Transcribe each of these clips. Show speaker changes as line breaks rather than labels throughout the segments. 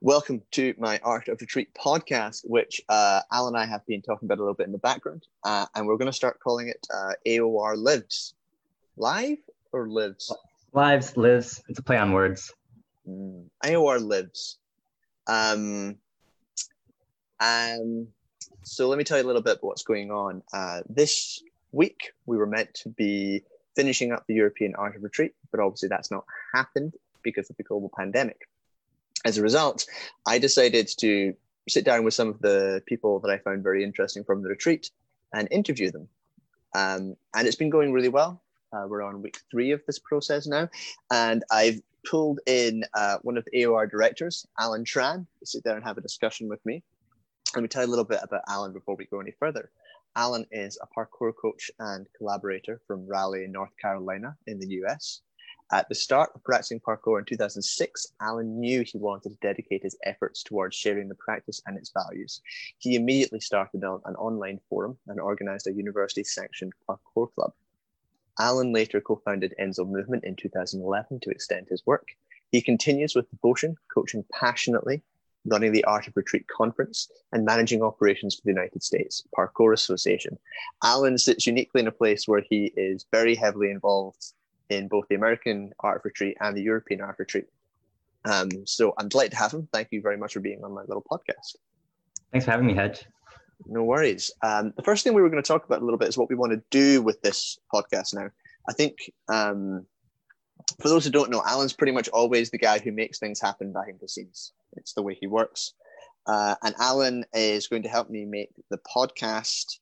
Welcome to my Art of Retreat podcast, which uh, Al and I have been talking about a little bit in the background. Uh, and we're going to start calling it uh, AOR Lives. Live or Lives?
Lives, lives. It's a play on words.
Mm, AOR Lives. Um, um, so let me tell you a little bit about what's going on. Uh, this week, we were meant to be finishing up the European Art of Retreat, but obviously that's not happened because of the global pandemic. As a result, I decided to sit down with some of the people that I found very interesting from the retreat and interview them. Um, and it's been going really well. Uh, we're on week three of this process now, and I've pulled in uh, one of the AOR directors, Alan Tran, to sit down and have a discussion with me. Let me tell you a little bit about Alan before we go any further. Alan is a parkour coach and collaborator from Raleigh, North Carolina, in the US. At the start of practicing parkour in 2006, Alan knew he wanted to dedicate his efforts towards sharing the practice and its values. He immediately started an online forum and organized a university sanctioned parkour club. Alan later co founded Enzo Movement in 2011 to extend his work. He continues with devotion, coaching passionately, running the Art of Retreat conference, and managing operations for the United States Parkour Association. Alan sits uniquely in a place where he is very heavily involved in both the American Art Retreat and the European Art Retreat. Um, so I'm delighted to have him. Thank you very much for being on my little podcast.
Thanks for having me, Hedge.
No worries. Um, the first thing we were going to talk about a little bit is what we want to do with this podcast now. I think um, for those who don't know, Alan's pretty much always the guy who makes things happen behind the scenes. It's the way he works. Uh, and Alan is going to help me make the podcast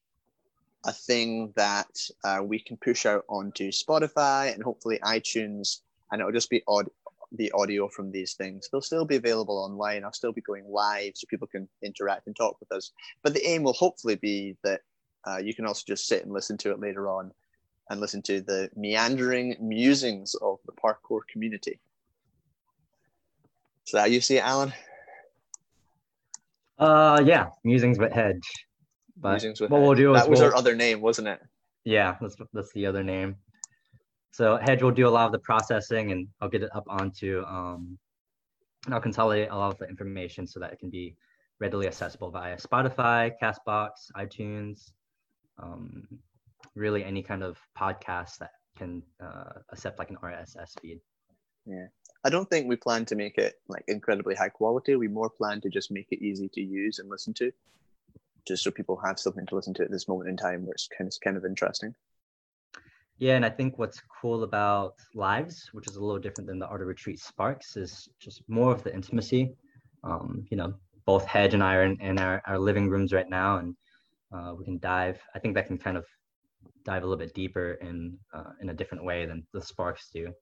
a thing that uh, we can push out onto Spotify and hopefully iTunes, and it'll just be odd the audio from these things. They'll still be available online. I'll still be going live so people can interact and talk with us. But the aim will hopefully be that uh, you can also just sit and listen to it later on and listen to the meandering musings of the parkour community. So how you see it, Alan?
Uh, yeah, musings but Hedge. But
musings with
what we'll do
that was
we'll,
our other name, wasn't it?
Yeah, that's that's the other name. So Hedge will do a lot of the processing, and I'll get it up onto um, and I'll consolidate a lot of the information so that it can be readily accessible via Spotify, Castbox, iTunes, um, really any kind of podcast that can uh, accept like an RSS feed.
Yeah. I don't think we plan to make it like incredibly high quality. We more plan to just make it easy to use and listen to, just so people have something to listen to at this moment in time where it's kind of kind of interesting.
Yeah, and I think what's cool about lives, which is a little different than the Art of Retreat Sparks, is just more of the intimacy. Um, you know, both Hedge and I are in, in our, our living rooms right now, and uh, we can dive. I think that can kind of dive a little bit deeper in uh, in a different way than the sparks do.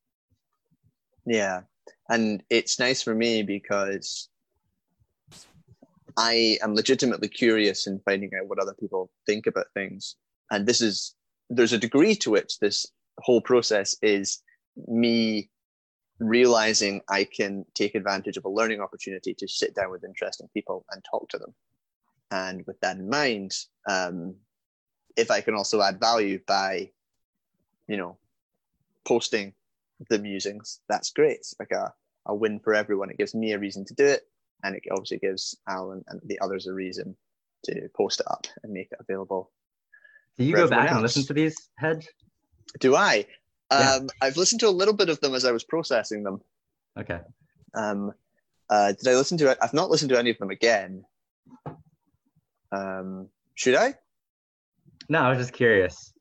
Yeah, and it's nice for me because I am legitimately curious in finding out what other people think about things, and this is there's a degree to which this whole process is me realizing I can take advantage of a learning opportunity to sit down with interesting people and talk to them. And with that in mind, um, if I can also add value by, you know, posting the musings, that's great. It's like a, a win for everyone. It gives me a reason to do it. And it obviously gives Alan and the others a reason to post it up and make it available.
Do you go back else. and listen to these heads?
Do I? Yeah. Um, I've listened to a little bit of them as I was processing them.
Okay.
Um, uh, did I listen to it? I've not listened to any of them again. Um, should I?
No, I was just curious.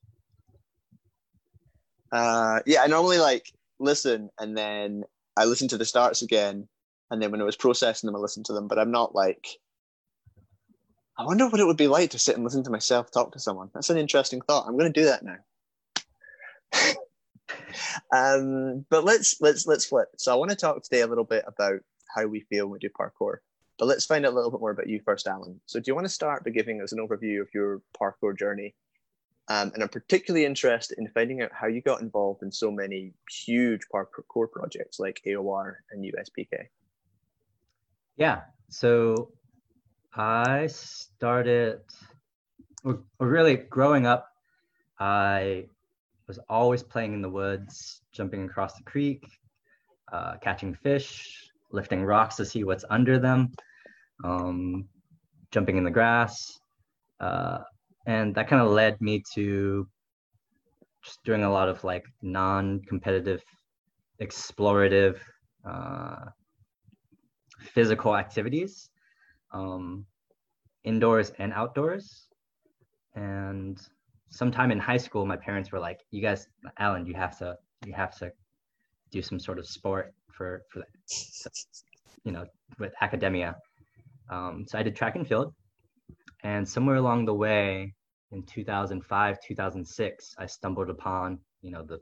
Uh, yeah, I normally like listen and then I listen to the starts again, and then when I was processing them, I listened to them. But I'm not like. I wonder what it would be like to sit and listen to myself talk to someone. That's an interesting thought. I'm going to do that now. um, but let's let's let's flip. So I want to talk today a little bit about how we feel when we do parkour. But let's find out a little bit more about you first, Alan. So, do you want to start by giving us an overview of your parkour journey? Um, and I'm particularly interested in finding out how you got involved in so many huge parkour projects like AOR and USPK.
Yeah. So, I started, really growing up, I was always playing in the woods, jumping across the creek, uh, catching fish, lifting rocks to see what's under them, um, jumping in the grass. Uh, and that kind of led me to just doing a lot of like non-competitive, explorative, uh, physical activities, um, indoors and outdoors. And sometime in high school, my parents were like, "You guys, Alan, you have to, you have to do some sort of sport for for you know with academia." Um, so I did track and field, and somewhere along the way, in 2005, 2006, I stumbled upon you know the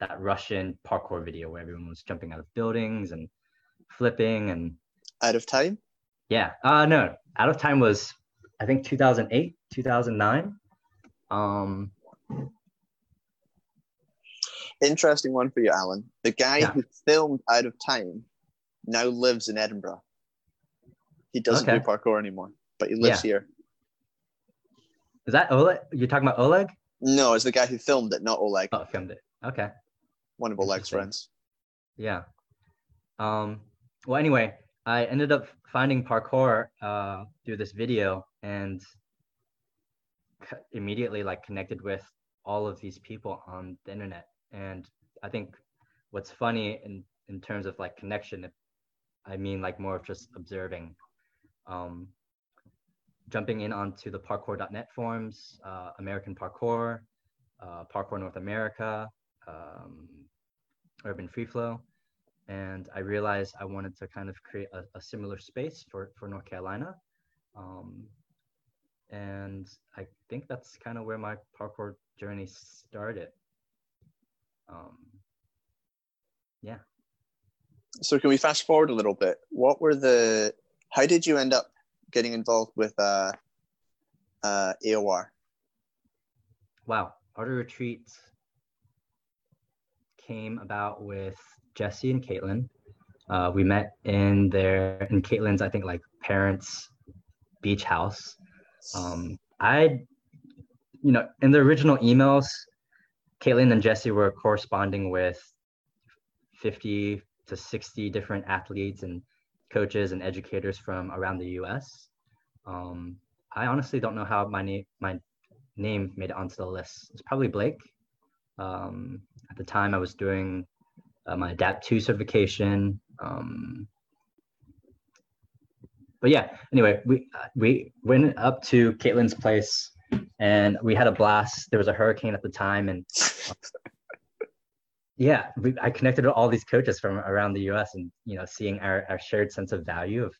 that Russian parkour video where everyone was jumping out of buildings and flipping and
out of time.
Yeah, uh, no, out of time was I think 2008, 2009. Um,
Interesting one for you, Alan. The guy
Yeah.
who filmed Out of Time now lives in Edinburgh. He doesn't
Okay.
do parkour anymore, but he lives here.
is that Oleg? You're talking about Oleg?
No, it's the guy who filmed it, not Oleg,
Oh, filmed it. Okay.
one of Oleg's friends.
Yeah. Um, well, anyway, I ended up finding parkour uh, through this video and immediately like connected with all of these people on the internet. And I think what's funny in, in terms of like connection, I mean like more of just observing. Um, jumping in onto the parkour.net forums, uh, American Parkour, uh, Parkour North America, um, Urban Free Flow and I realized I wanted to kind of create a, a similar space for, for North Carolina. Um, and I think that's kind of where my parkour journey started. Um, yeah.
So can we fast forward a little bit? What were the? How did you end up getting involved with uh, uh, AOR?
Wow. Art of Retreat came about with Jesse and Caitlin. Uh, we met in their in Caitlin's, I think, like parents' beach house. Um, I, you know, in the original emails, Caitlin and Jesse were corresponding with 50 to 60 different athletes and coaches and educators from around the US. Um, I honestly don't know how my name my name made it onto the list. It's probably Blake. Um, at the time, I was doing my Adapt 2 certification. Um, but yeah, anyway, we we went up to Caitlin's place and we had a blast. There was a hurricane at the time, and yeah, we, I connected with all these coaches from around the U.S. and you know, seeing our, our shared sense of value of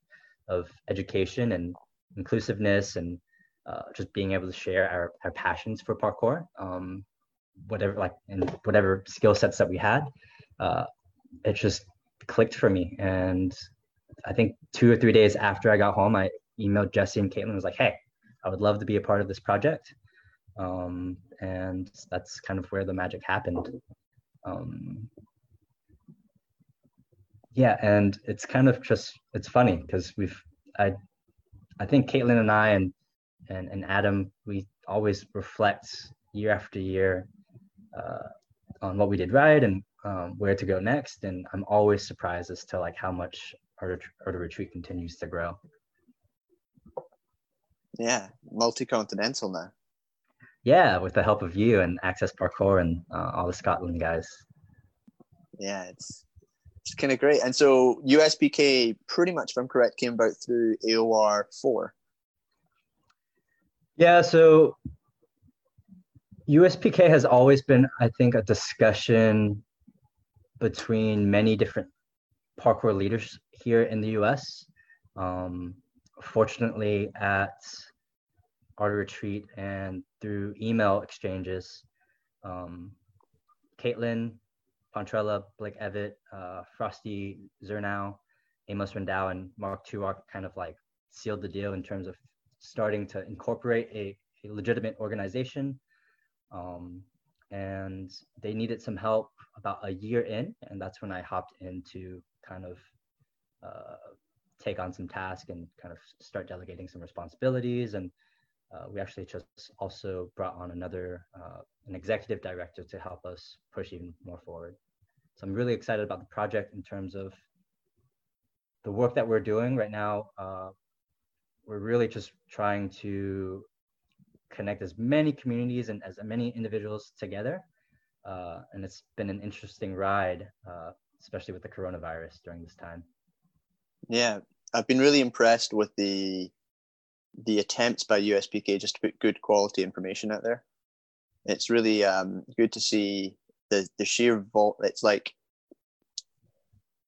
of education and inclusiveness and uh, just being able to share our, our passions for parkour, um, whatever like and whatever skill sets that we had, uh, it just clicked for me. And I think two or three days after I got home, I emailed Jesse and Caitlin was like, "Hey, I would love to be a part of this project." Um, and that's kind of where the magic happened. Um, yeah, and it's kind of just it's funny because we've I I think Caitlin and I and and and Adam we always reflect year after year uh, on what we did right and um, where to go next, and I'm always surprised as to like how much Art of Retreat continues to grow.
Yeah, multi-continental now.
Yeah, with the help of you and Access Parkour and uh, all the Scotland guys.
Yeah, it's it's kind of great. And so USPK, pretty much, if I'm correct, came about through AOR four.
Yeah, so USPK has always been, I think, a discussion between many different parkour leaders here in the US. Um, fortunately, at Art Retreat and through email exchanges, um, Caitlin, Pontrella, Blake Evitt, uh, Frosty Zernow, Amos Rendao, and Mark Toorock kind of like sealed the deal in terms of starting to incorporate a, a legitimate organization. Um, and they needed some help about a year in, and that's when I hopped in to kind of uh, take on some tasks and kind of start delegating some responsibilities. And uh, we actually just also brought on another uh, an executive director to help us push even more forward. So I'm really excited about the project in terms of the work that we're doing right now, uh, we're really just trying to connect as many communities and as many individuals together. Uh, and it's been an interesting ride, uh, especially with the coronavirus during this time.
Yeah, I've been really impressed with the the attempts by USPK just to put good quality information out there. It's really um, good to see the the sheer vault. It's like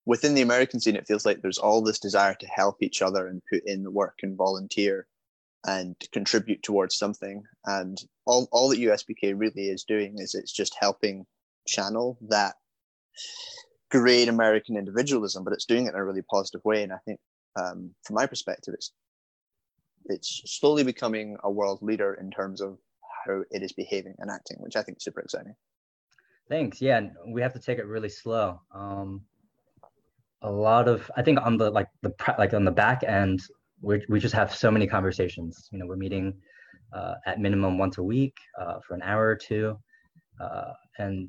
within the American scene, it feels like there's all this desire to help each other and put in the work and volunteer and contribute towards something. And all, all that USPK really is doing is it's just helping channel that great American individualism, but it's doing it in a really positive way. And I think, um, from my perspective, it's it's slowly becoming a world leader in terms of how it is behaving and acting, which I think is super exciting.
Thanks. Yeah, we have to take it really slow. Um, a lot of I think on the like the like on the back end, we we just have so many conversations. You know, we're meeting uh, at minimum once a week uh, for an hour or two, uh, and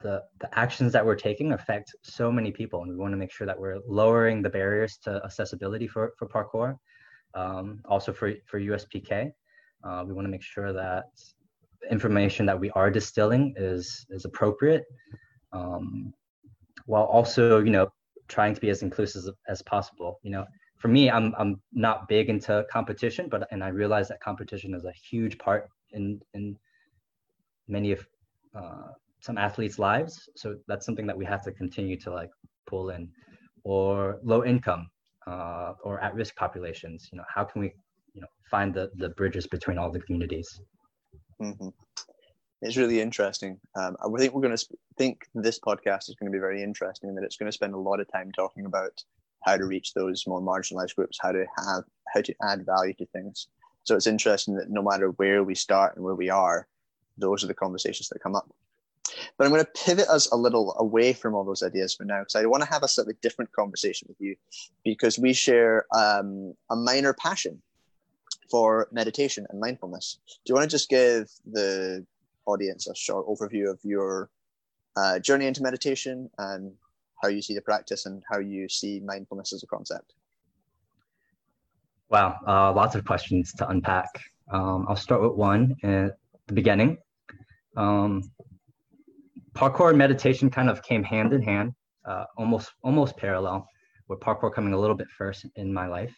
the the actions that we're taking affect so many people, and we want to make sure that we're lowering the barriers to accessibility for for parkour. Um, also for for USPK, uh, we want to make sure that information that we are distilling is is appropriate. Um, while also you know trying to be as inclusive as possible. You know, for me, I'm I'm not big into competition, but and I realize that competition is a huge part in in many of uh, some athletes' lives. So that's something that we have to continue to like pull in, or low income uh, or at risk populations. You know, how can we you know find the the bridges between all the communities?
Mm-hmm it's really interesting. Um, I think we're going to sp- think this podcast is going to be very interesting, that it's going to spend a lot of time talking about how to reach those more marginalized groups, how to have how to add value to things. So it's interesting that no matter where we start and where we are, those are the conversations that come up. But I'm going to pivot us a little away from all those ideas for now, because I want to have a slightly different conversation with you, because we share um, a minor passion for meditation and mindfulness. Do you want to just give the audience a short overview of your uh, journey into meditation and how you see the practice and how you see mindfulness as a concept.
Wow, uh, lots of questions to unpack. Um, I'll start with one at the beginning. Um, parkour and meditation kind of came hand in hand, uh, almost almost parallel, with parkour coming a little bit first in my life.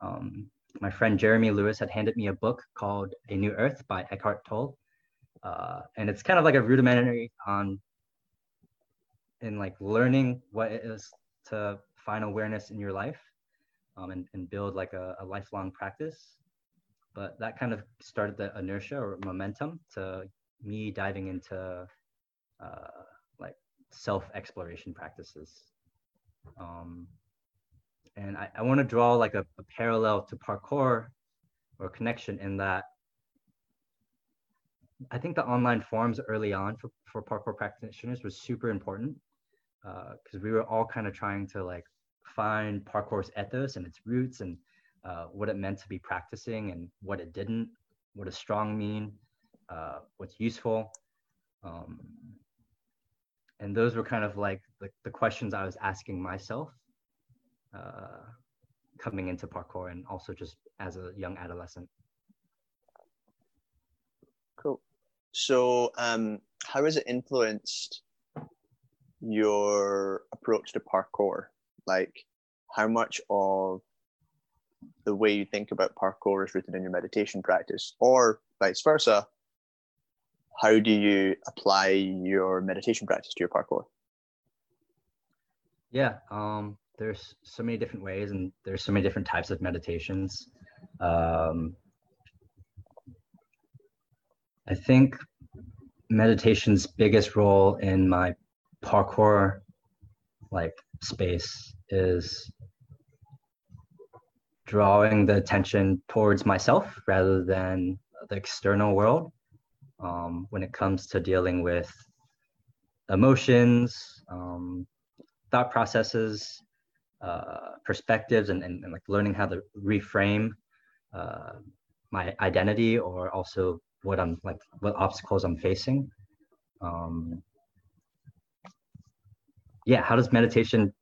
Um, my friend Jeremy Lewis had handed me a book called A New Earth by Eckhart Tolle, uh, and it's kind of like a rudimentary on in like learning what it is to find awareness in your life um, and, and build like a, a lifelong practice. But that kind of started the inertia or momentum to me diving into uh, like self exploration practices. Um, and i, I want to draw like a, a parallel to parkour or connection in that I think the online forums early on for, for parkour practitioners was super important because uh, we were all kind of trying to like find parkour's ethos and its roots and uh, what it meant to be practicing and what it didn't, what does strong mean, uh, what's useful. Um, and those were kind of like the, the questions I was asking myself uh, coming into parkour and also just as a young adolescent.
Cool. So, um, how has it influenced your approach to parkour? Like, how much of the way you think about parkour is rooted in your meditation practice, or vice versa? How do you apply your meditation practice to your parkour?
Yeah, um, there's so many different ways, and there's so many different types of meditations. Um, I think meditation's biggest role in my parkour like space is drawing the attention towards myself rather than the external world um, when it comes to dealing with emotions um, thought processes uh, perspectives and, and, and, like learning how to reframe uh, my identity or also what I'm like, what obstacles I'm facing. Um, yeah, how does meditation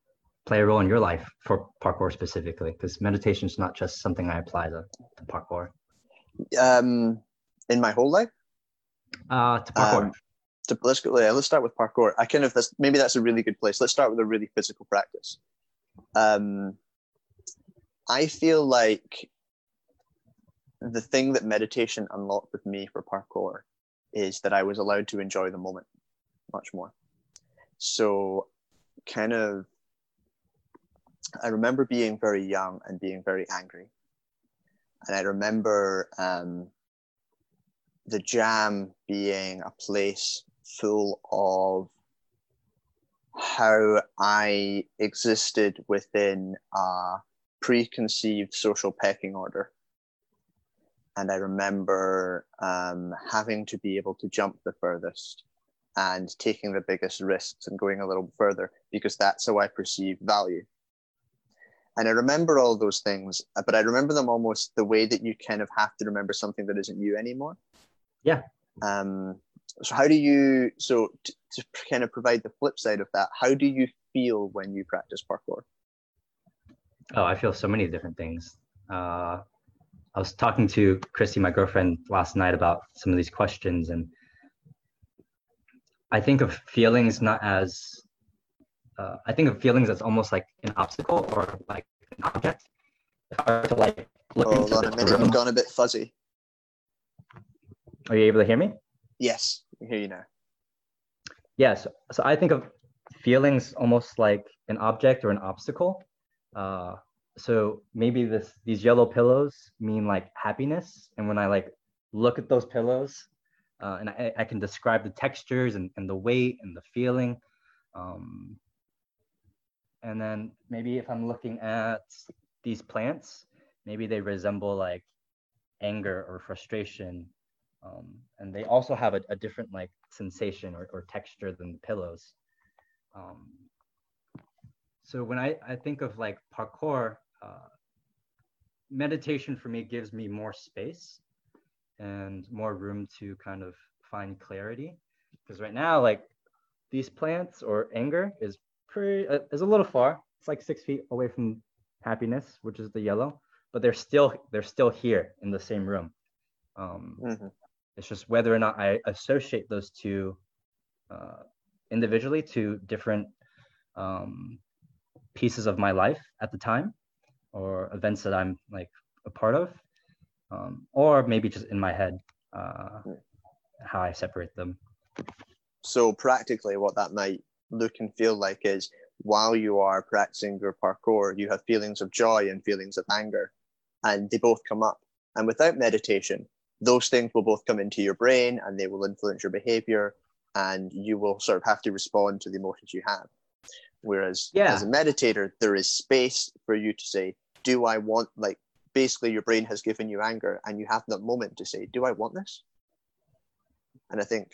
play a role in your life for parkour specifically? Because meditation is not just something I apply to, to parkour.
Um, in my whole life.
Uh, to parkour. Um,
to, let's go. Let's start with parkour. I kind of that's, maybe that's a really good place. Let's start with a really physical practice. Um, I feel like the thing that meditation unlocked with me for parkour is that I was allowed to enjoy the moment much more. So, kind of, I remember being very young and being very angry. And I remember um, the jam being a place full of how I existed within a preconceived social pecking order. And I remember um, having to be able to jump the furthest and taking the biggest risks and going a little further because that's how I perceive value. And I remember all those things, but I remember them almost the way that you kind of have to remember something that isn't you anymore.
Yeah.
Um, so how do you so to, to kind of provide the flip side of that how do you feel when you practice parkour
oh i feel so many different things uh, i was talking to christy my girlfriend last night about some of these questions and i think of feelings not as uh, i think of feelings as almost like an obstacle or like an object hard to like
look oh, into on a minute, i've gone a bit fuzzy
are you able to hear me
yes I hear you now.
Yes. So, so I think of feelings almost like an object or an obstacle. Uh, so maybe this these yellow pillows mean like happiness, and when I like look at those pillows, uh, and I, I, can describe the textures and, and the weight and the feeling. Um, and then maybe if I'm looking at these plants, maybe they resemble like anger or frustration um, and they also have a, a different like sensation or, or, texture than the pillows. Um, so when I, I think of like parkour, uh, meditation for me gives me more space and more room to kind of find clarity. Because right now, like these plants or anger is pretty uh, is a little far. It's like six feet away from happiness, which is the yellow, but they're still they're still here in the same room. Um, mm-hmm. It's just whether or not I associate those two uh, individually to different um, pieces of my life at the time or events that I'm like a part of, um, or maybe just in my head, uh, how I separate them.
So, practically, what that might look and feel like is while you are practicing your parkour, you have feelings of joy and feelings of anger, and they both come up. And without meditation, those things will both come into your brain and they will influence your behavior and you will sort of have to respond to the emotions you have whereas yeah. as a meditator there is space for you to say do i want like basically your brain has given you anger and you have that moment to say do i want this? And i think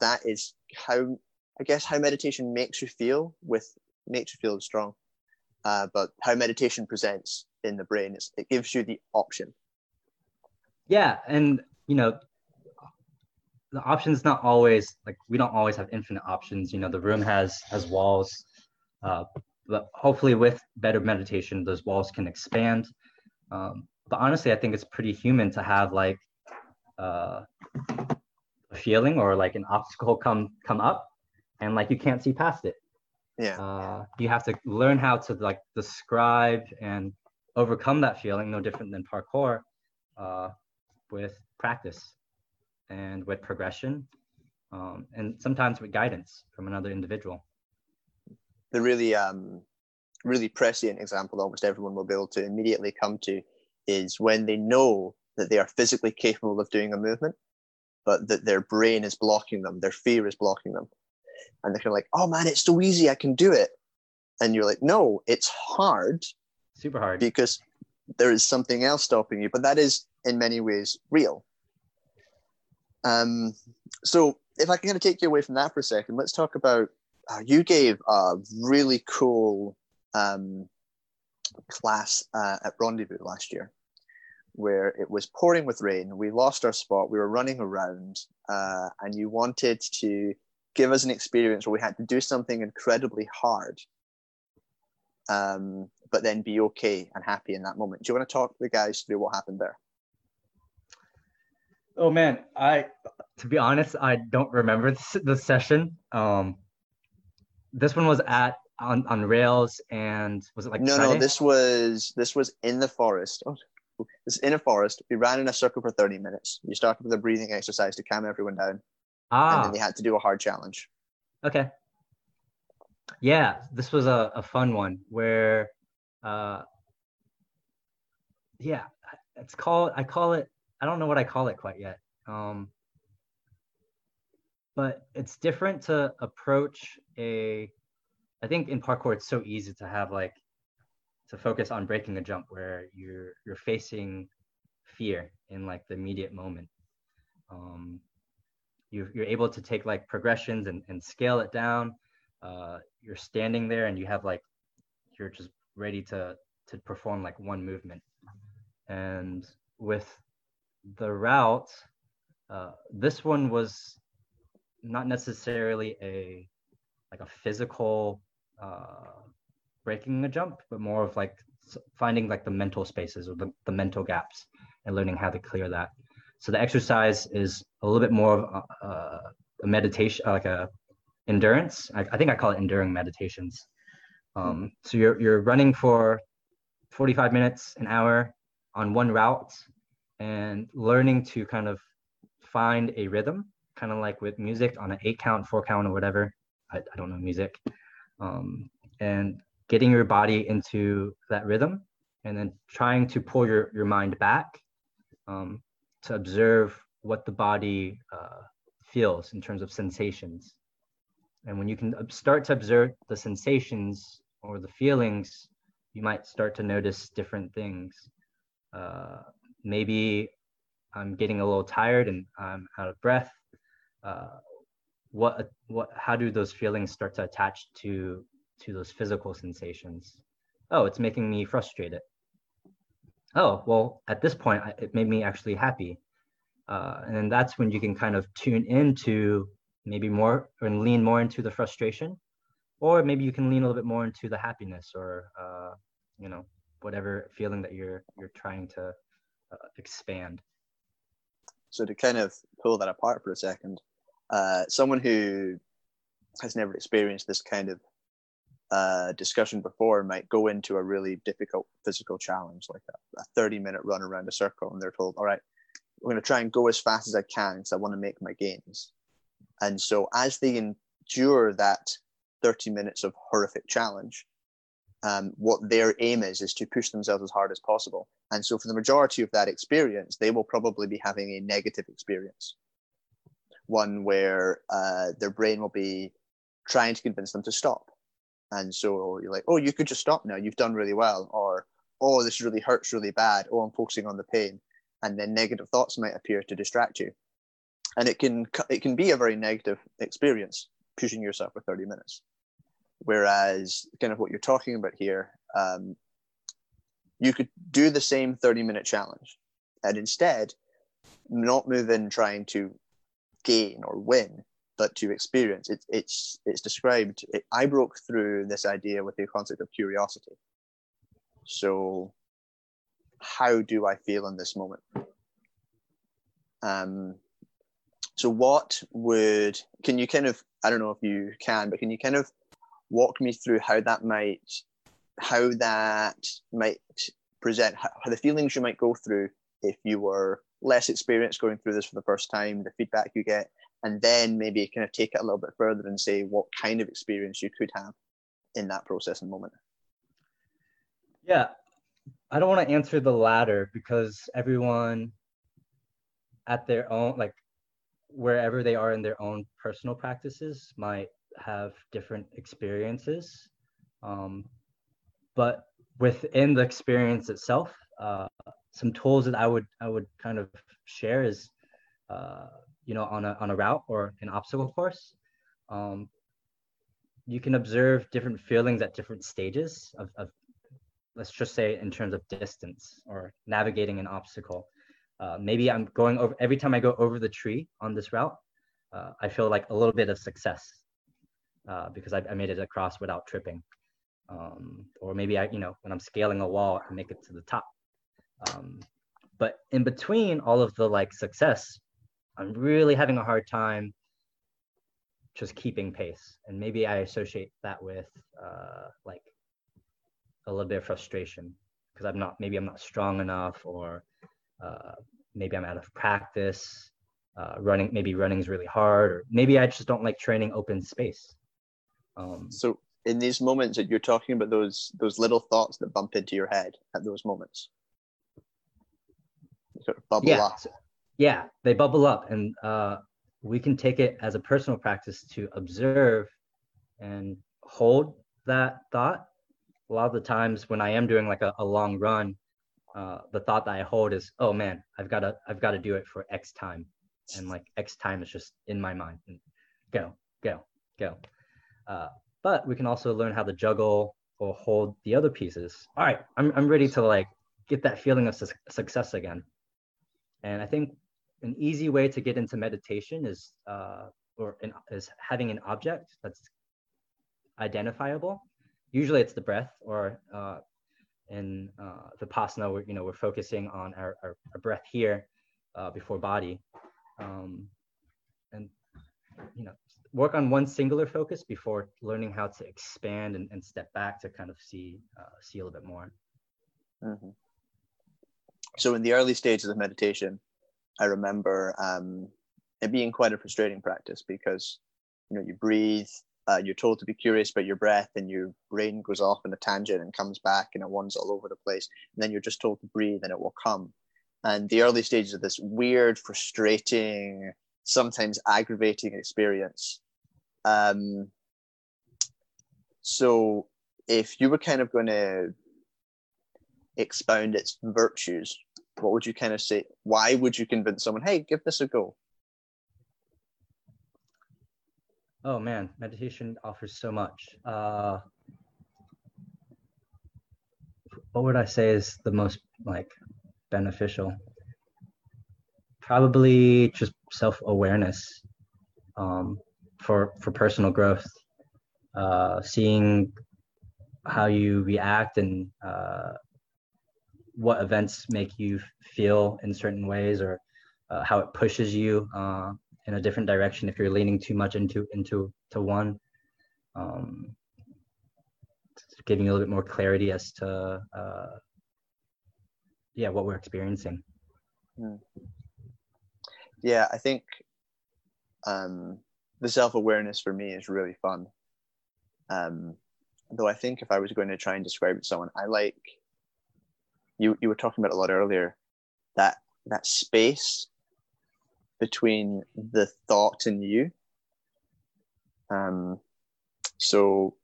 that is how i guess how meditation makes you feel with makes you feel strong. Uh, but how meditation presents in the brain is it gives you the option.
Yeah and you know the options not always like we don't always have infinite options. You know the room has has walls uh, but hopefully with better meditation those walls can expand. Um, but honestly i think it's pretty human to have like uh, a feeling or like an obstacle come come up and like you can't see past it.
Yeah.
Uh, you have to learn how to like describe and overcome that feeling no different than parkour uh, with practice and with progression um, and sometimes with guidance from another individual.
The really, um, really prescient example almost everyone will be able to immediately come to is when they know that they are physically capable of doing a movement, but that their brain is blocking them, their fear is blocking them. And they're kind of like, oh man, it's so easy, I can do it. And you're like, no, it's hard.
Super hard.
Because there is something else stopping you. But that is in many ways real. Um, so if I can kind of take you away from that for a second, let's talk about uh, you gave a really cool um, class uh, at Rendezvous last year where it was pouring with rain. We lost our spot. We were running around, uh, and you wanted to give us an experience where we had to do something incredibly hard um, but then be okay and happy in that moment. Do you want to talk to the guys through what happened there?
Oh man, I to be honest, I don't remember the session. Um, this one was at on, on rails and was it like
no Friday? no this was this was in the forest. Oh, this in a forest. We ran in a circle for 30 minutes. You started with a breathing exercise to calm everyone down. Ah. and then they had to do a hard challenge.
Okay. Yeah this was a, a fun one where uh yeah it's called i call it i don't know what i call it quite yet. Um but it's different to approach a I think in parkour it's so easy to have like to focus on breaking a jump where you're you're facing fear in like the immediate moment. Um, you're, you're able to take like progressions and, and scale it down. Uh, you're standing there and you have like you're just ready to to perform like one movement. And with the route, uh, this one was not necessarily a like a physical uh, breaking a jump, but more of like finding like the mental spaces or the, the mental gaps and learning how to clear that. So the exercise is a little bit more of a, a meditation, like a endurance. I, I, think I call it enduring meditations. Um, so you're you're running for 45 minutes, an hour on one route, and learning to kind of find a rhythm, kind of like with music on an eight count, four count, or whatever. I, I don't know music, um, and getting your body into that rhythm and then trying to pull your, your mind back um, to observe what the body uh, feels in terms of sensations. And when you can start to observe the sensations or the feelings, you might start to notice different things. Uh, maybe I'm getting a little tired and I'm out of breath. Uh, what what how do those feelings start to attach to to those physical sensations? Oh it's making me frustrated. Oh well at this point it made me actually happy. Uh, and then that's when you can kind of tune into maybe more and lean more into the frustration. Or maybe you can lean a little bit more into the happiness or uh, you know whatever feeling that you're you're trying to uh, expand.
So to kind of pull that apart for a second uh, someone who has never experienced this kind of uh, discussion before might go into a really difficult physical challenge, like a, a 30 minute run around a circle, and they're told, all right, we're going to try and go as fast as I can because I want to make my gains. And so as they endure that 30 minutes of horrific challenge, um, what their aim is is to push themselves as hard as possible. And so for the majority of that experience, they will probably be having a negative experience one where uh, their brain will be trying to convince them to stop. And so you're like, oh, you could just stop now. You've done really well. Or, oh, this really hurts really bad. Oh, I'm focusing on the pain. And then negative thoughts might appear to distract you. And it can it can be a very negative experience pushing yourself for 30 minutes. Whereas kind of what you're talking about here, um, you could do the same 30 minute challenge and instead not move in trying to gain or win, but to experience. It, it's it's described. It, I broke through this idea with the concept of curiosity. So, how do I feel in this moment? Um, so what would can you kind of I don't know if you can, but can you kind of walk me through how that might how that might present how, how the feelings you might go through if you were less experience going through this for the first time, the feedback you get, and then maybe kind of take it a little bit further and say what kind of experience you could have in that process and moment.
Yeah, I don't want to answer the latter because everyone at their own, like wherever they are in their own personal practices, might have different experiences. Um, but within the experience itself, uh, some tools that I would I would kind of share is, uh, you know, on a on a route or an obstacle course, um, you can observe different feelings at different stages of, of, let's just say in terms of distance or navigating an obstacle. Uh, maybe I'm going over every time I go over the tree on this route, uh, I feel like a little bit of success uh, because I, I, made it across without tripping. um, or maybe I, you know, when I'm scaling a wall, I make it to the top. Um, but in between all of the like success, I'm really having a hard time just keeping pace. And maybe I associate that with uh, like a little bit of frustration because I'm not, maybe I'm not strong enough or uh, maybe I'm out of practice. Uh, running, maybe running is really hard, or maybe I just don't like training open space.
Um, so in these moments that you're talking about those those little thoughts that bump into your head at those moments sort of bubble
yeah.
up
yeah they bubble up and uh, we can take it as a personal practice to observe and hold that thought a lot of the times when i am doing like a, a long run uh, the thought that i hold is oh man i've got to i've got to do it for x time and like x time is just in my mind and go go go uh, but we can also learn how to juggle or hold the other pieces. All right, I'm, I'm ready to like get that feeling of su- success again. And I think an easy way to get into meditation is, uh, or an, is having an object that's identifiable. Usually it's the breath or uh, in uh, Vipassana, we're, you know, we're focusing on our, our, our breath here uh, before body. Um, and, you know, work on one singular focus before learning how to expand and, and step back to kind of see uh, see a little bit more.
Mm-hmm. So in the early stages of meditation, I remember um, it being quite a frustrating practice because you know you breathe, uh, you're told to be curious about your breath, and your brain goes off in a tangent and comes back, and it wanders all over the place. And then you're just told to breathe, and it will come. And the early stages of this weird, frustrating, sometimes aggravating experience. Um, so, if you were kind of going to expound its virtues, what would you kind of say? Why would you convince someone, hey, give this a go?
Oh man, meditation offers so much. Uh, what would I say is the most like beneficial? Probably just self-awareness um, for for personal growth. Uh, seeing how you react and uh, what events make you feel in certain ways, or uh, how it pushes you uh, in a different direction if you're leaning too much into into to one. Um, giving you a little bit more clarity as to uh, yeah what we're experiencing.
Hmm. Yeah, I think um, the self awareness for me is really fun. Um, though I think if I was going to try and describe it to someone, I like you. You were talking about a lot earlier that that space between the thought and you. Um, so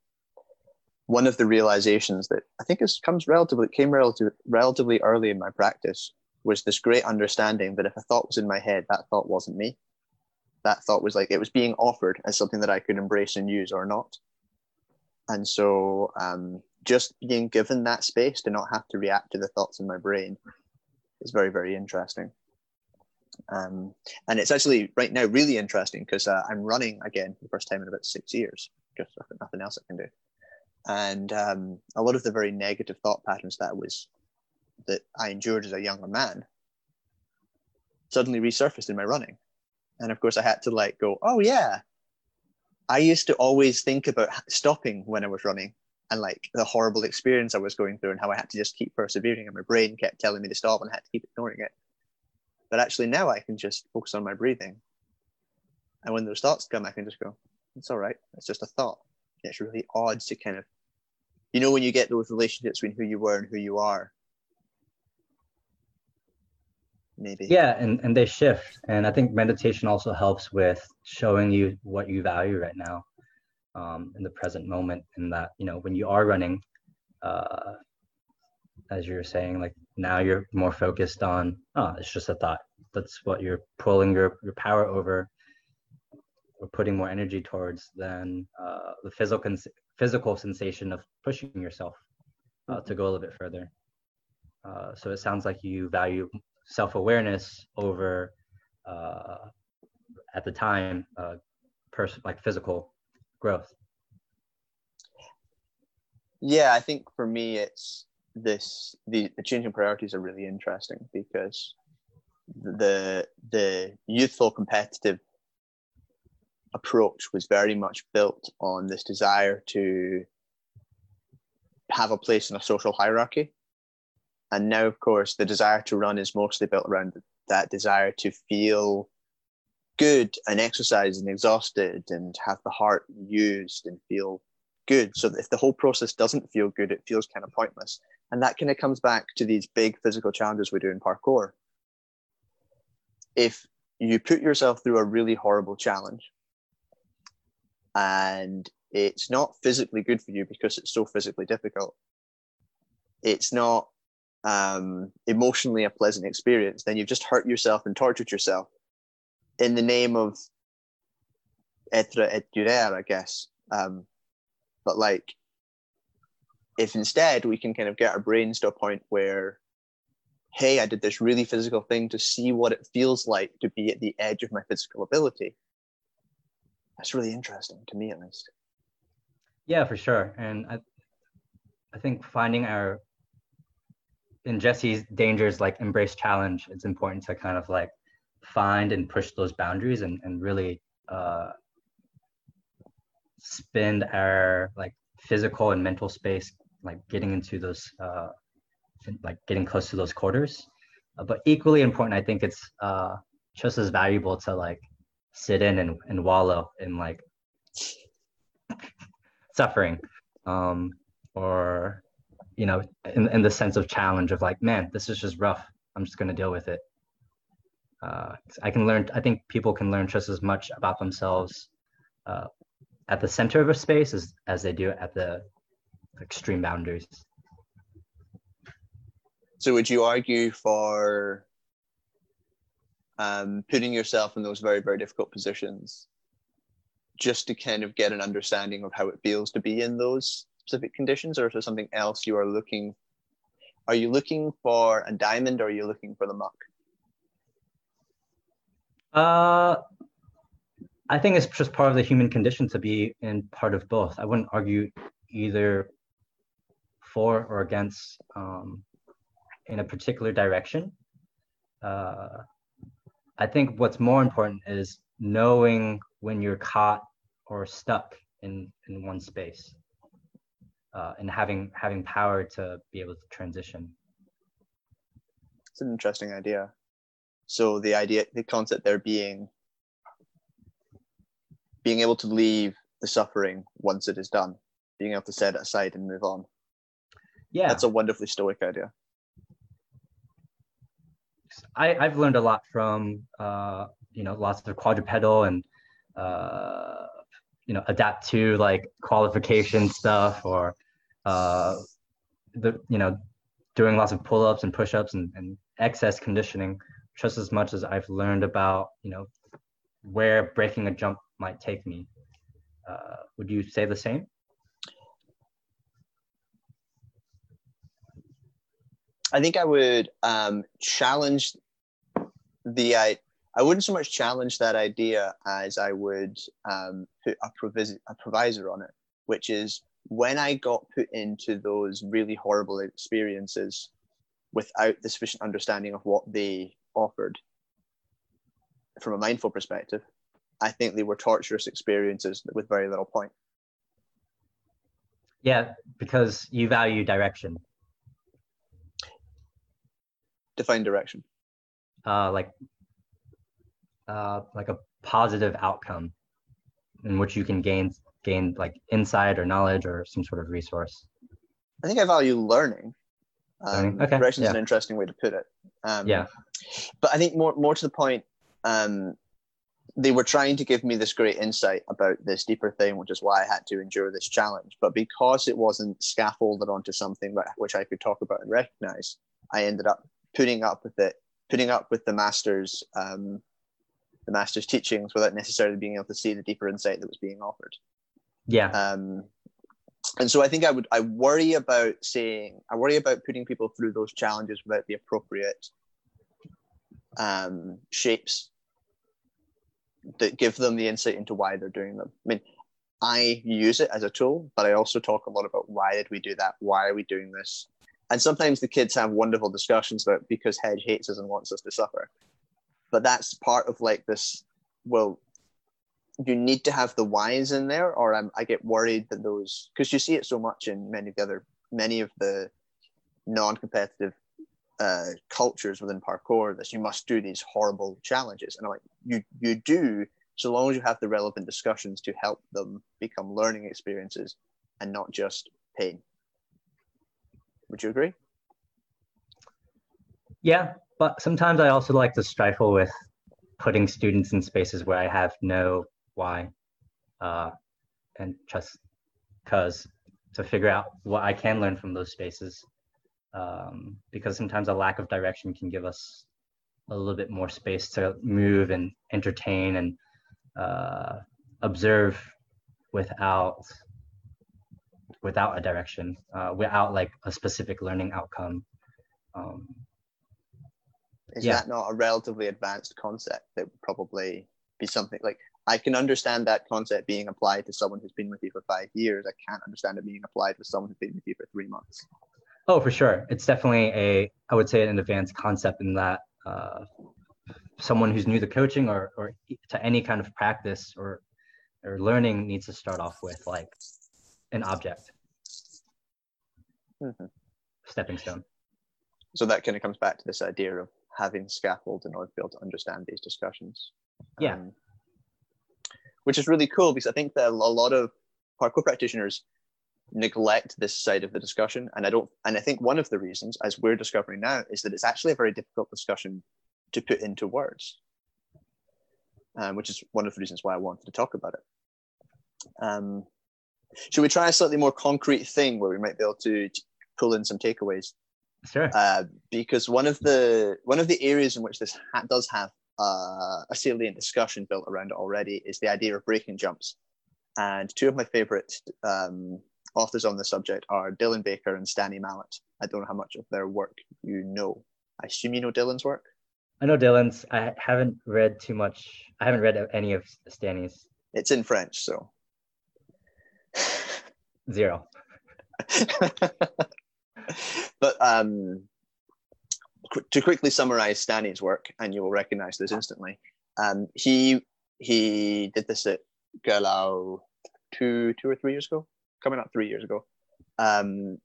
one of the realizations that I think is comes relatively came relatively relatively early in my practice was this great understanding that if a thought was in my head, that thought wasn't me. That thought was like it was being offered as something that I could embrace and use or not. And so um, just being given that space to not have to react to the thoughts in my brain is very, very interesting. Um, and it's actually right now really interesting because uh, I'm running again for the first time in about six years because I've got nothing else I can do. And um, a lot of the very negative thought patterns that was that I endured as a younger man suddenly resurfaced in my running. And of course, I had to like go, oh, yeah. I used to always think about stopping when I was running and like the horrible experience I was going through and how I had to just keep persevering and my brain kept telling me to stop and I had to keep ignoring it. But actually, now I can just focus on my breathing. And when those thoughts come, I can just go, it's all right. It's just a thought. It's really odd to kind of, you know, when you get those relationships between who you were and who you are, maybe.
Yeah, and, and they shift. And I think meditation also helps with showing you what you value right now um, in the present moment. in that, you know, when you are running, uh, as you're saying, like now you're more focused on, oh, it's just a thought. That's what you're pulling your, your power over or putting more energy towards than uh, the physical physical sensation of pushing yourself uh, to go a little bit further. Uh, so it sounds like you value self-awareness over uh, at the time uh, person like physical growth
Yeah, I think for me, it's this the, the changing priorities are really interesting because the the youthful competitive approach was very much built on this desire to have a place in a social hierarchy. And now, of course, the desire to run is mostly built around that desire to feel good and exercise and exhausted and have the heart used and feel good. So if the whole process doesn't feel good, it feels kind of pointless. And that kind of comes back to these big physical challenges we do in parkour. If you put yourself through a really horrible challenge and it's not physically good for you because it's so physically difficult, it's not um, emotionally a pleasant experience, then you've just hurt yourself and tortured yourself in the name of etre et durer, I guess. Um, but like, if instead we can kind of get our brains to a point where, hey, I did this really physical thing to see what it feels like to be at the edge of my physical ability. That's really interesting to me, at least.
Yeah, for sure. And I, I think finding our in Jesse's dangers, like embrace challenge, it's important to kind of like find and push those boundaries and, and really uh, spend our like physical and mental space like getting into those uh, like getting close to those quarters. Uh, but equally important i think it's uh, just as valuable to like sit in and, and wallow in like suffering um, or you know in, in the sense of challenge of like man this is just rough. I'm just going to deal with it uh, I can learn. I think people can learn just as much about themselves uh, at the center of a space as as they do at the extreme boundaries.
So, would you argue for um, putting yourself in those very very difficult positions, just to kind of get an understanding of how it feels to be in those specific conditions, or is there something else you are looking? Are you looking for a diamond, or are you looking for the muck?
Uh, I think it's just part of the human condition to be in part of both. I wouldn't argue either for or against um, in a particular direction. Uh, I think what's more important is knowing when you're caught or stuck in in one space, uh, and having having power to be able to transition.
It's an interesting idea. So the idea, the concept there being being able to leave the suffering once it is done, being able to set it aside and move on.
Yeah,
that's a wonderfully stoic idea.
I, I've learned a lot from uh, you know lots of quadrupedal and uh, you know adapt to like qualification stuff or uh, the you know doing lots of pull-ups and push-ups and, and excess conditioning just as much as I've learned about, you know, where breaking a jump might take me. Uh, would you say the same?
I think I would um, challenge the I I wouldn't so much challenge that idea as I would um, put a, provis- a provisor on it, which is when I got put into those really horrible experiences without the sufficient understanding of what they offered from a mindful perspective, I think they were torturous experiences with very little point.
Yeah, because you value direction.
Define direction.
Uh, like, uh, like a positive outcome in which you can gain gain like insight or knowledge or some sort of resource.
I think I value learning. Um, okay. Direction is yeah. an interesting way to put it.
Um, yeah
but I think more more to the point, um, they were trying to give me this great insight about this deeper thing, which is why I had to endure this challenge. But because it wasn't scaffolded onto something which I could talk about and recognize, I ended up putting up with it, putting up with the master's um, the master's teachings without necessarily being able to see the deeper insight that was being offered.
Yeah.
Um, and so I think I would I worry about saying I worry about putting people through those challenges without the appropriate um, shapes that give them the insight into why they're doing them. I mean, I use it as a tool, but I also talk a lot about why did we do that? Why are we doing this? And sometimes the kids have wonderful discussions about because Hedge hates us and wants us to suffer. But that's part of like this. Well, you need to have the whys in there, or I'm, I get worried that those because you see it so much in many of the other many of the non-competitive uh, cultures within parkour that you must do these horrible challenges, and I'm like, you you do so long as you have the relevant discussions to help them become learning experiences and not just pain. Would you agree?
Yeah, but sometimes I also like to stifle with putting students in spaces where I have no why, uh, and just cause to figure out what I can learn from those spaces. Um, because sometimes a lack of direction can give us a little bit more space to move and entertain and uh, observe without without a direction, uh, without like a specific learning outcome. Um,
Is yeah. that not a relatively advanced concept that would probably be something like I can understand that concept being applied to someone who's been with you for five years. I can't understand it being applied to someone who's been with you for three months.
Oh, for sure. It's definitely a, I would say, an advanced concept in that uh, someone who's new to coaching or, or to any kind of practice or, or learning needs to start off with like an object, mm-hmm. stepping stone.
So that kind of comes back to this idea of having scaffold in order to be able to understand these discussions.
Yeah. Um,
which is really cool because I think that a lot of parkour practitioners neglect this side of the discussion. And I don't, and I think one of the reasons, as we're discovering now, is that it's actually a very difficult discussion to put into words, um, which is one of the reasons why I wanted to talk about it. Um, should we try a slightly more concrete thing where we might be able to pull in some takeaways?
Sure.
Uh, because one of the one of the areas in which this ha- does have uh, a salient discussion built around it already is the idea of breaking jumps. And two of my favorite um, authors on the subject are Dylan Baker and Stanley Mallet. I don't know how much of their work you know. I assume you know Dylan's work.
I know Dylan's. I haven't read too much. I haven't read any of Stanley's.
It's in French, so
zero.
but um, to quickly summarize Stanley's work, and you will recognize this instantly. Um, he he did this at Galau two two or three years ago, coming up three years ago. Um,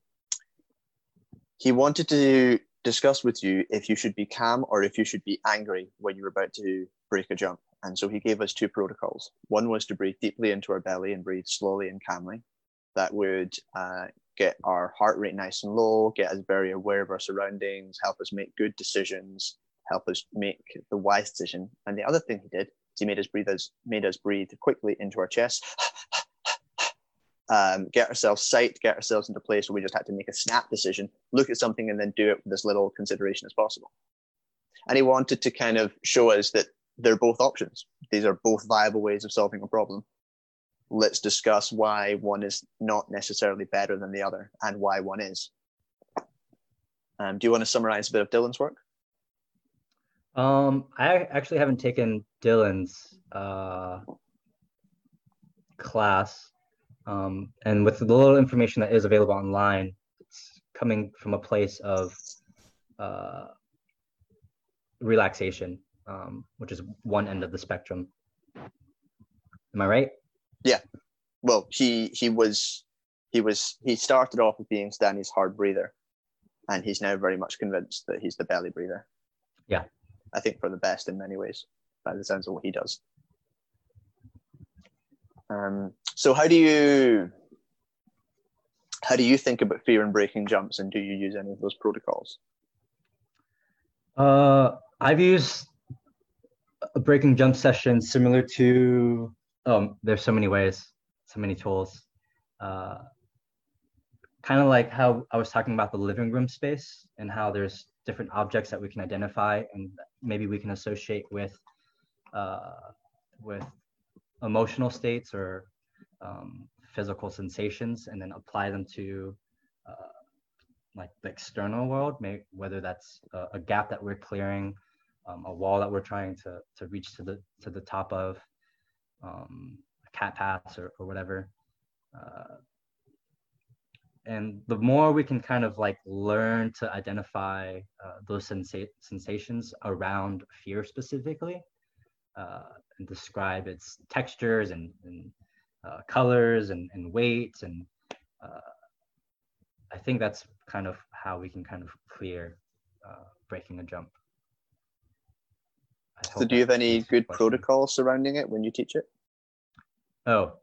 he wanted to discuss with you if you should be calm or if you should be angry when you're about to break a jump. And so he gave us two protocols. One was to breathe deeply into our belly and breathe slowly and calmly. That would uh, get our heart rate nice and low, get us very aware of our surroundings, help us make good decisions, help us make the wise decision. And the other thing he did is he made us breathe us made us breathe quickly into our chest, um, get ourselves sight, get ourselves into place where we just had to make a snap decision, look at something, and then do it with as little consideration as possible. And he wanted to kind of show us that they're both options. These are both viable ways of solving a problem let's discuss why one is not necessarily better than the other and why one is. Um, do you want to summarize a bit of Dylan's work?
Um, I actually haven't taken Dylan's uh, class, um, and with the little information that is available online, it's coming from a place of uh, relaxation, um, which is one end of the spectrum. Am I right?
Yeah. Well, he he was he was he started off as being Stanley's hard breather, and he's now very much convinced that he's the belly breather.
Yeah.
I think for the best in many ways, by the sense of what he does. Um, so how do you how do you think about fear and breaking jumps, and do you use any of those protocols?
Uh, I've used a breaking jump session similar to um, there's so many ways, so many tools. Uh, kind of like how I was talking about the living room space and how there's different objects that we can identify and maybe we can associate with uh, with emotional states or um, physical sensations and then apply them to uh, like the external world, may, whether that's a, a, gap that we're clearing, um, a wall that we're trying to, to reach to the to the top of, um, cat pass or, or whatever. Uh, and the more we can kind of like learn to identify uh, those sensa- sensations around fear specifically uh, and describe its textures and, and uh, colors and, and weights and uh, i think that's kind of how we can kind of clear uh, breaking a jump.
So do you have any good protocols surrounding it when you teach it
oh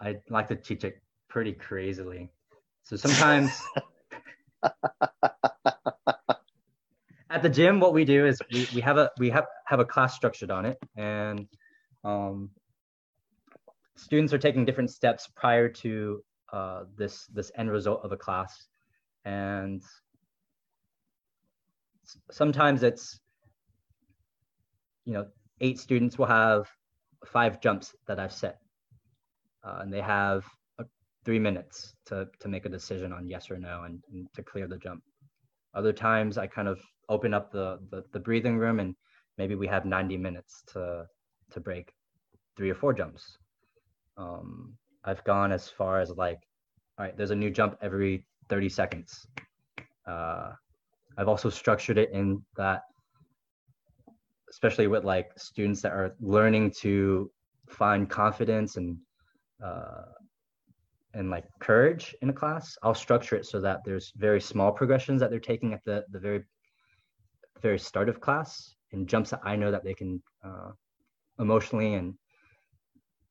i like to teach it pretty crazily. So sometimes at the gym, what we do is we, we have a we have have a class structured on it, and um, students are taking different steps prior to uh, this this end result of a class, and sometimes it's you know eight students will have five jumps that I've set, uh, and they have three minutes to, to make a decision on yes or no and, and to clear the jump. Other times I kind of open up the, the, the breathing room and maybe we have 90 minutes to, to break three or four jumps. Um, I've gone as far as like, all right, there's a new jump every 30 seconds. Uh, I've also structured it in that, especially with like students that are learning to find confidence and uh, and like courage in a class, I'll structure it so that there's very small progressions that they're taking at the, the very, very start of class and jumps that I know that they can uh, emotionally and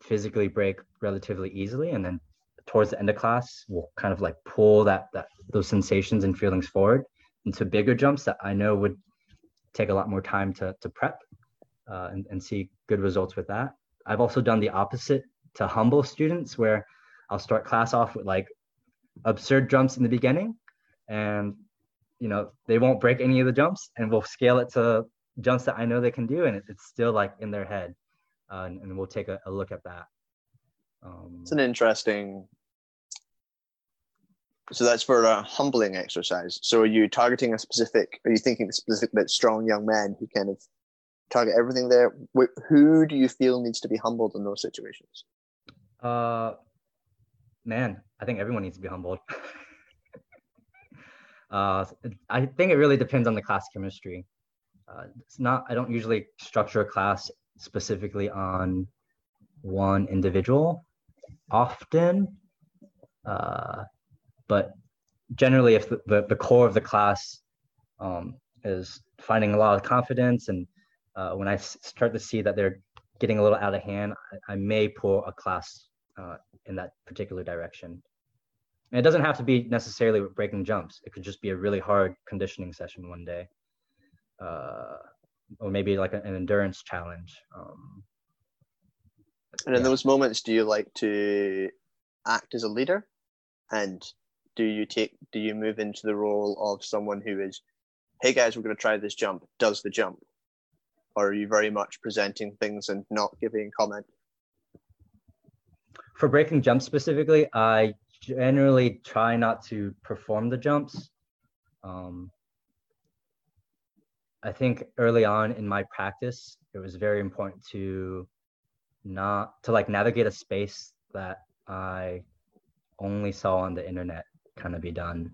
physically break relatively easily. And then towards the end of class, we'll kind of like pull that, that those sensations and feelings forward into bigger jumps that I know would take a lot more time to, to prep uh, and, and see good results with that. I've also done the opposite to humble students where I'll start class off with like absurd jumps in the beginning, and you know they won't break any of the jumps, and we'll scale it to jumps that I know they can do, and it's still like in their head, uh, and, and, we'll take a, a look at that.
Um, it's an interesting. So that's for a humbling exercise. So are you targeting a specific? Are you thinking specific about strong young men who kind of target everything there? Who do you feel needs to be humbled in those situations?
Uh, man, I think everyone needs to be humbled. uh, I think it really depends on the class chemistry. Uh, it's not, I don't usually structure a class specifically on one individual often. Uh, but generally, if the, the, the, core of the class um, is finding a lot of confidence, and uh, when I start to see that they're getting a little out of hand, I, I may pull a class uh, in that particular direction. And it doesn't have to be necessarily breaking jumps. It could just be a really hard conditioning session one day, uh, or maybe like an endurance challenge. Um,
and in yeah. those moments, do you like to act as a leader, and do you take do you move into the role of someone who is, hey guys, we're going to try this jump, does the jump, or are you very much presenting things and not giving comment?
For breaking jumps specifically, I generally try not to perform the jumps. Um, I think early on in my practice, it was very important to not to like navigate a space that I only saw on the internet kind of be done.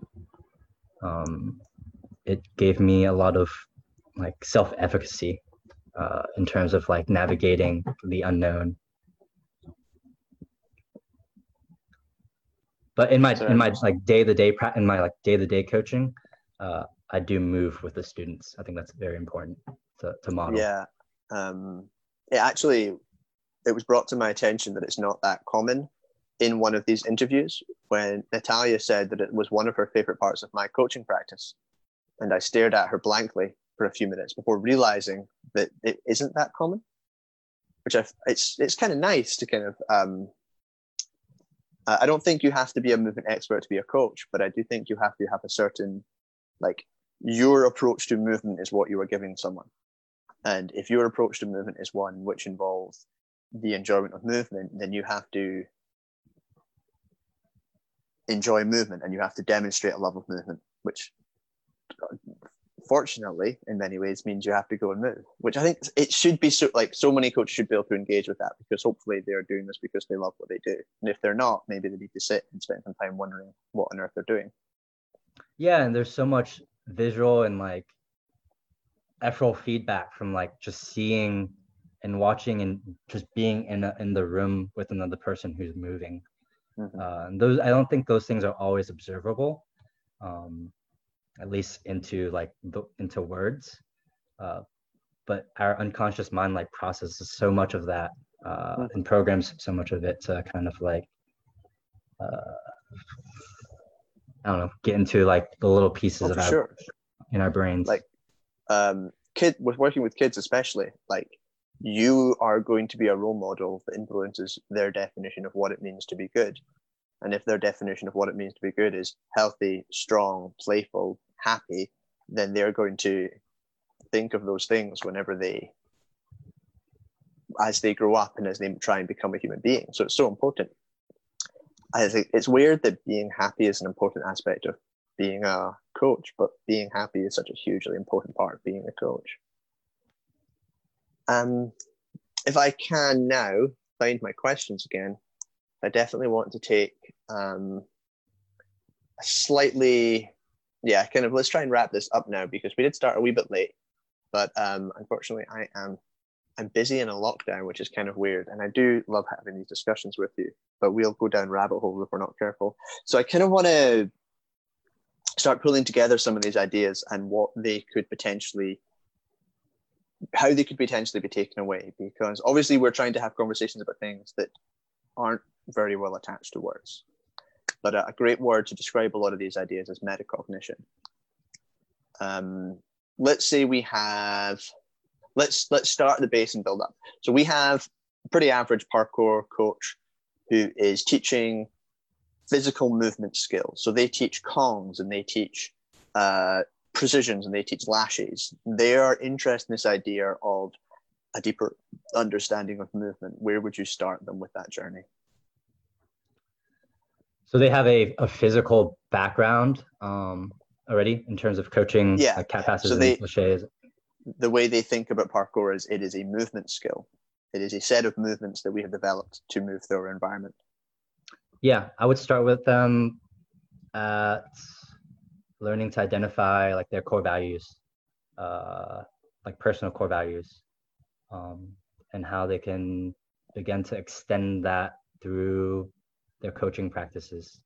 Um, it gave me a lot of like self efficacy uh, in terms of like navigating the unknown But in my in my like day to day in my like day to day coaching, uh, I do move with the students. I think that's very important to, to model.
Yeah, um, it actually it was brought to my attention that it's not that common in one of these interviews when Natalia said that it was one of her favorite parts of my coaching practice, and I stared at her blankly for a few minutes before realizing that it isn't that common. Which I, it's it's kind of nice to kind of um, I don't think you have to be a movement expert to be a coach, but I do think you have to have a certain, like, your approach to movement is what you are giving someone. And if your approach to movement is one which involves the enjoyment of movement, then you have to enjoy movement and you have to demonstrate a love of movement, which unfortunately, in many ways, means you have to go and move. Which I think it should be so like so many coaches should be able to engage with that because hopefully they are doing this because they love what they do, and if they're not, maybe they need to sit and spend some time wondering what on earth they're doing.
Yeah, and there's so much visual and like ephemeral feedback from like just seeing and watching and just being in a, in the room with another person who's moving. Mm-hmm. Uh, and those I don't think those things are always observable. Um, at least into like the, into words. Uh, but our unconscious mind like processes so much of that uh, and programs so much of it to kind of like uh, I don't know get into like the little pieces oh, of our, sure. in our brains.
Like um kid with working with kids especially like you are going to be a role model that influences their definition of what it means to be good and if their definition of what it means to be good is healthy strong playful happy, then they're going to think of those things whenever they, as they grow up and as they try and become a human being. So it's so important. I think it's weird that being happy is an important aspect of being a coach, but being happy is such a hugely important part of being a coach. Um, if I can now find my questions again, I definitely want to take um, a slightly yeah, kind of let's try and wrap this up now because we did start a wee bit late, but um, unfortunately I am I'm busy in a lockdown, which is kind of weird, and I do love having these discussions with you, but we'll go down rabbit holes if we're not careful. So I kind of want to start pulling together some of these ideas and what they could potentially how they could potentially be taken away because obviously we're trying to have conversations about things that aren't very well attached to words but a, great word to describe a lot of these ideas is metacognition. Um, let's say we have, let's let's start at the base and build up. So we have a pretty average parkour coach who is teaching physical movement skills. So they teach kongs and they teach uh, precisions and they teach laches. They are interested in this idea of a deeper understanding of movement. Where would you start them with that journey?
So they have a, a physical background um, already in terms of coaching
yeah.
like cat passes
so
they, and cliches.
The way they think about parkour is it is a movement skill. It is a set of movements that we have developed to move through our environment.
Yeah, I would start with them at learning to identify like their core values, uh, like personal core values, um, and how they can begin to extend that through their coaching practices.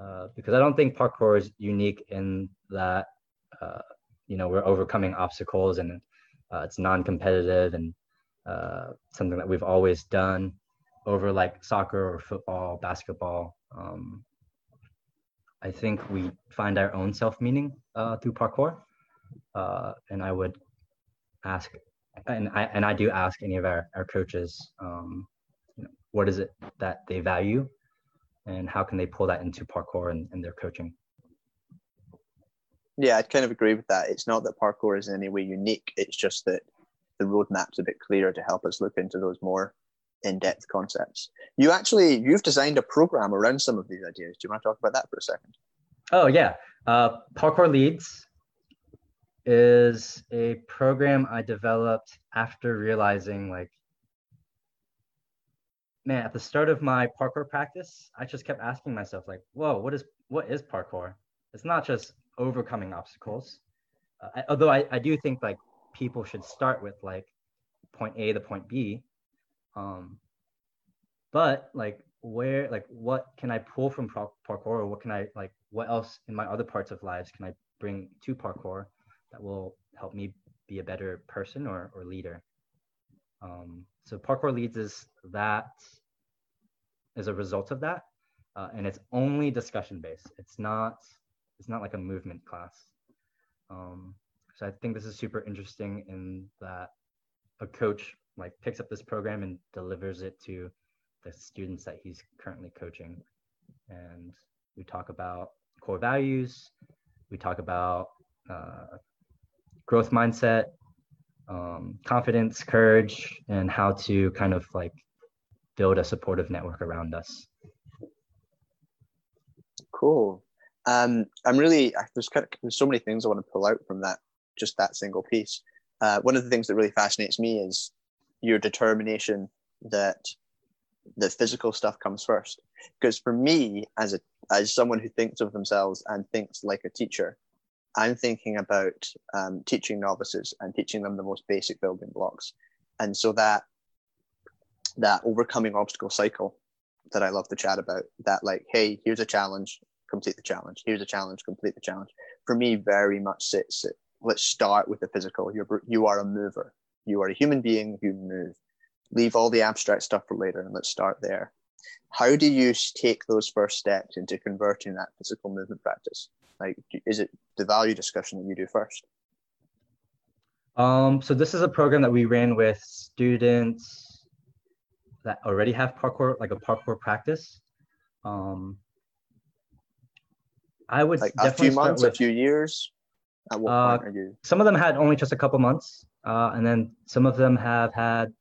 Uh, because I don't think parkour is unique in that, uh, you know, we're overcoming obstacles and uh, it's non-competitive and uh, something that we've always done over like soccer or football, basketball. Um, I think we find our own self-meaning uh, through parkour, uh, and I would ask, and I and I do ask any of our our coaches, um, what is it that they value and how can they pull that into parkour and, and their coaching?
Yeah i kind of agree with that. It's not that parkour is in any way unique. It's just that the roadmap's a bit clearer to help us look into those more in-depth concepts. You actually you've designed a program around some of these ideas. Do you want to talk about that for a second?
Oh yeah. Uh, parkour leads is a program i developed after realizing like man, at the start of my parkour practice, I just kept asking myself, like, whoa, what is what is parkour? It's not just overcoming obstacles. Uh, I, although I, I do think like people should start with like point A to point B. Um, but like where like what can I pull from parkour or what can I like what else in my other parts of lives can I bring to parkour that will help me be a better person or, or leader? Um, so parkour leads is that is a result of that, uh, and it's only discussion based. It's not it's not like a movement class. Um, so I think this is super interesting in that a coach like picks up this program and delivers it to the students that he's currently coaching, and we talk about core values. We talk about uh, growth mindset, um, confidence, courage, and how to kind of like build a supportive network around us.
Cool. Um, I'm really there's kind of, there's so many things I want to pull out from that just that single piece. Uh, one of the things that really fascinates me is your determination that the physical stuff comes first. Because for me, as a as someone who thinks of themselves and thinks like a teacher, I'm thinking about um, teaching novices and teaching them the most basic building blocks, and so that that overcoming obstacle cycle that I love to chat about. That like, hey, here's a challenge, complete the challenge. Here's a challenge, complete the challenge. For me, very much sits. Let's start with the physical. You're you are a mover. You are a human being who move. Leave all the abstract stuff for later, and let's start there. How do you take those first steps into converting that physical movement practice? Like, is it the value discussion that you do first?
Um, so this is a program that we ran with students that already have parkour, like a parkour practice. Um, I would
like a few months, with, a few years.
Uh, point are you? Some of them had only just a couple months, uh, and then some of them have had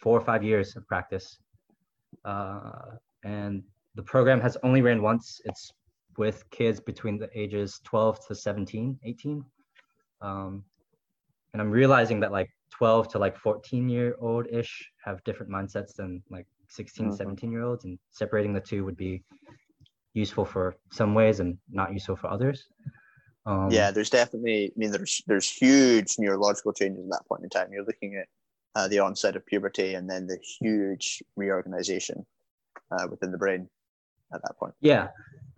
four or five years of practice. Uh, and the program has only ran once. It's with kids between the ages 12 to 17, 18. Um, and I'm realizing that like 12 to like 14 year old ish have different mindsets than like 16, mm-hmm. 17 year olds, and separating the two would be useful for some ways and not useful for others.
Um, yeah, there's definitely. I mean, there's there's huge neurological changes at that point in time. You're looking at uh, the onset of puberty and then the huge reorganization uh, within the brain at that point.
Yeah,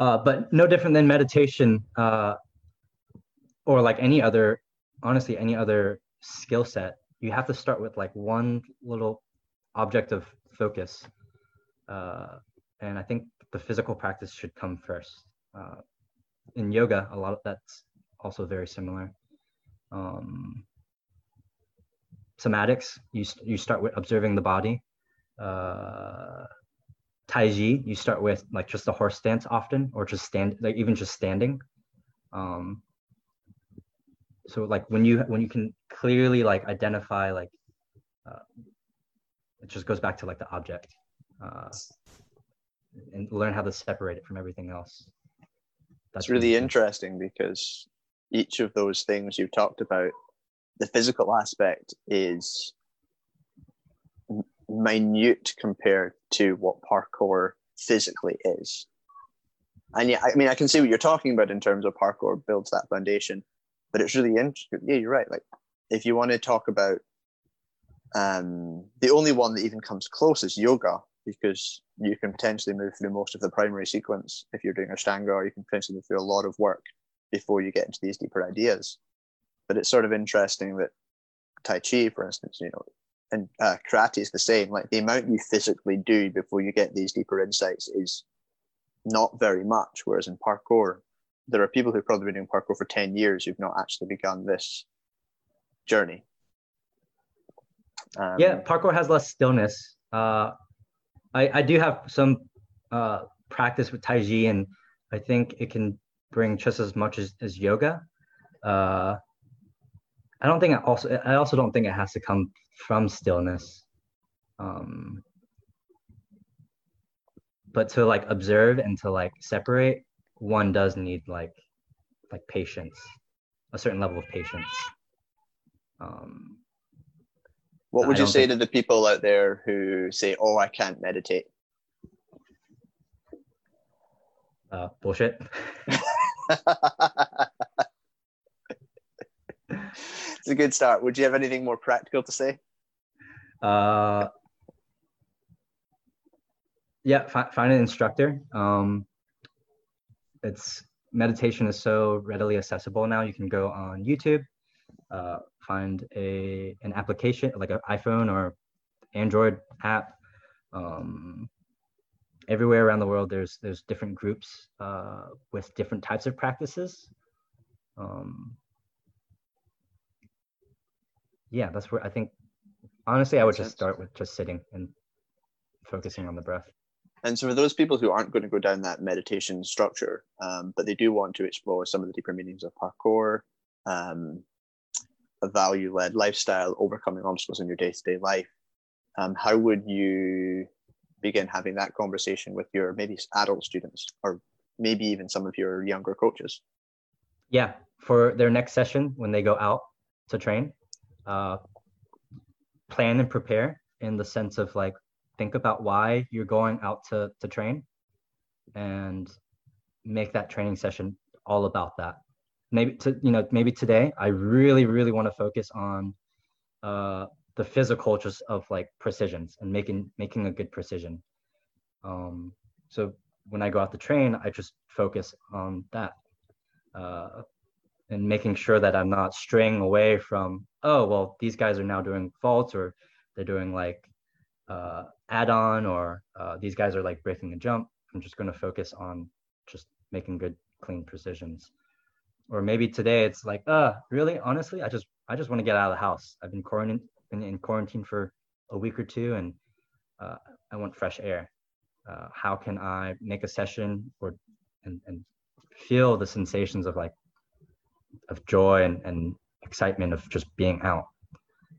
uh, but no different than meditation uh, or like any other, honestly, any other skill set. You have to start with like one little object of focus. Uh, and I think the physical practice should come first. Uh, in yoga, a lot of that's also very similar. Um, somatics, you, you start with observing the body. Tai chi, you start with like just the horse stance often, or just stand, like even just standing. Um, so like when you when you can clearly like identify like, uh, it just goes back to like the object, uh, and learn how to separate it from everything else.
That's really interesting because each of those things you talked about the physical aspect is minute compared to what parkour physically is. And yeah, I mean, I can see what you're talking about in terms of parkour builds that foundation, but it's really interesting. Yeah, you're right. Like, if you want to talk about um, the only one that even comes close is yoga, because you can potentially move through most of the primary sequence if you're doing Ashtanga, or you can potentially move through a lot of work before you get into these deeper ideas. But it's sort of interesting that Tai Chi, for instance, you know, and uh, karate is the same. Like the amount you physically do before you get these deeper insights is not very much. Whereas in parkour, there are people who've probably been doing parkour for 10 years who've not actually begun this journey.
Um, yeah, parkour has less stillness. Uh, I, I do have some uh, practice with Tai Chi, and I think it can bring just as much as, as yoga. Uh, I don't think it also I also don't think it has to come from stillness. Um, but to like observe and to like separate, one does need like like patience, a certain level of patience. Um,
what would you say think... to the people out there who say, "Oh, I can't meditate"?
Uh, bullshit.
a good start. Would you have anything more practical to say?
Uh, yeah, find an instructor. Um, it's meditation is so readily accessible now. You can go on YouTube, uh, find a an application like an iPhone or Android app. Um, everywhere around the world, there's there's different groups uh, with different types of practices. Um, yeah, that's where I think honestly I would just start with just sitting and focusing on the breath.
And so, for those people who aren't going to go down that meditation structure, um, but they do want to explore some of the deeper meanings of parkour, um, a value led lifestyle, overcoming obstacles in your day to day life, um, how would you begin having that conversation with your maybe adult students or maybe even some of your younger coaches?
Yeah, for their next session when they go out to train, uh, plan and prepare in the sense of like think about why you're going out to to train, and make that training session all about that. Maybe to you know maybe today I really really want to focus on uh, the physical just of like precisions and making making a good precision. Um, so when I go out to train, I just focus on that uh, and making sure that I'm not straying away from oh well these guys are now doing faults or they're doing like uh, add-on or uh, these guys are like breaking a jump. I'm just going to focus on just making good clean precisions. Or maybe today it's like uh really? Honestly i just i just want to get out of the house. I've been quarantined been in quarantine for a week or two and uh, i want fresh air. Uh, how can i make a session or and, and feel the sensations of like of joy and, and excitement of just being out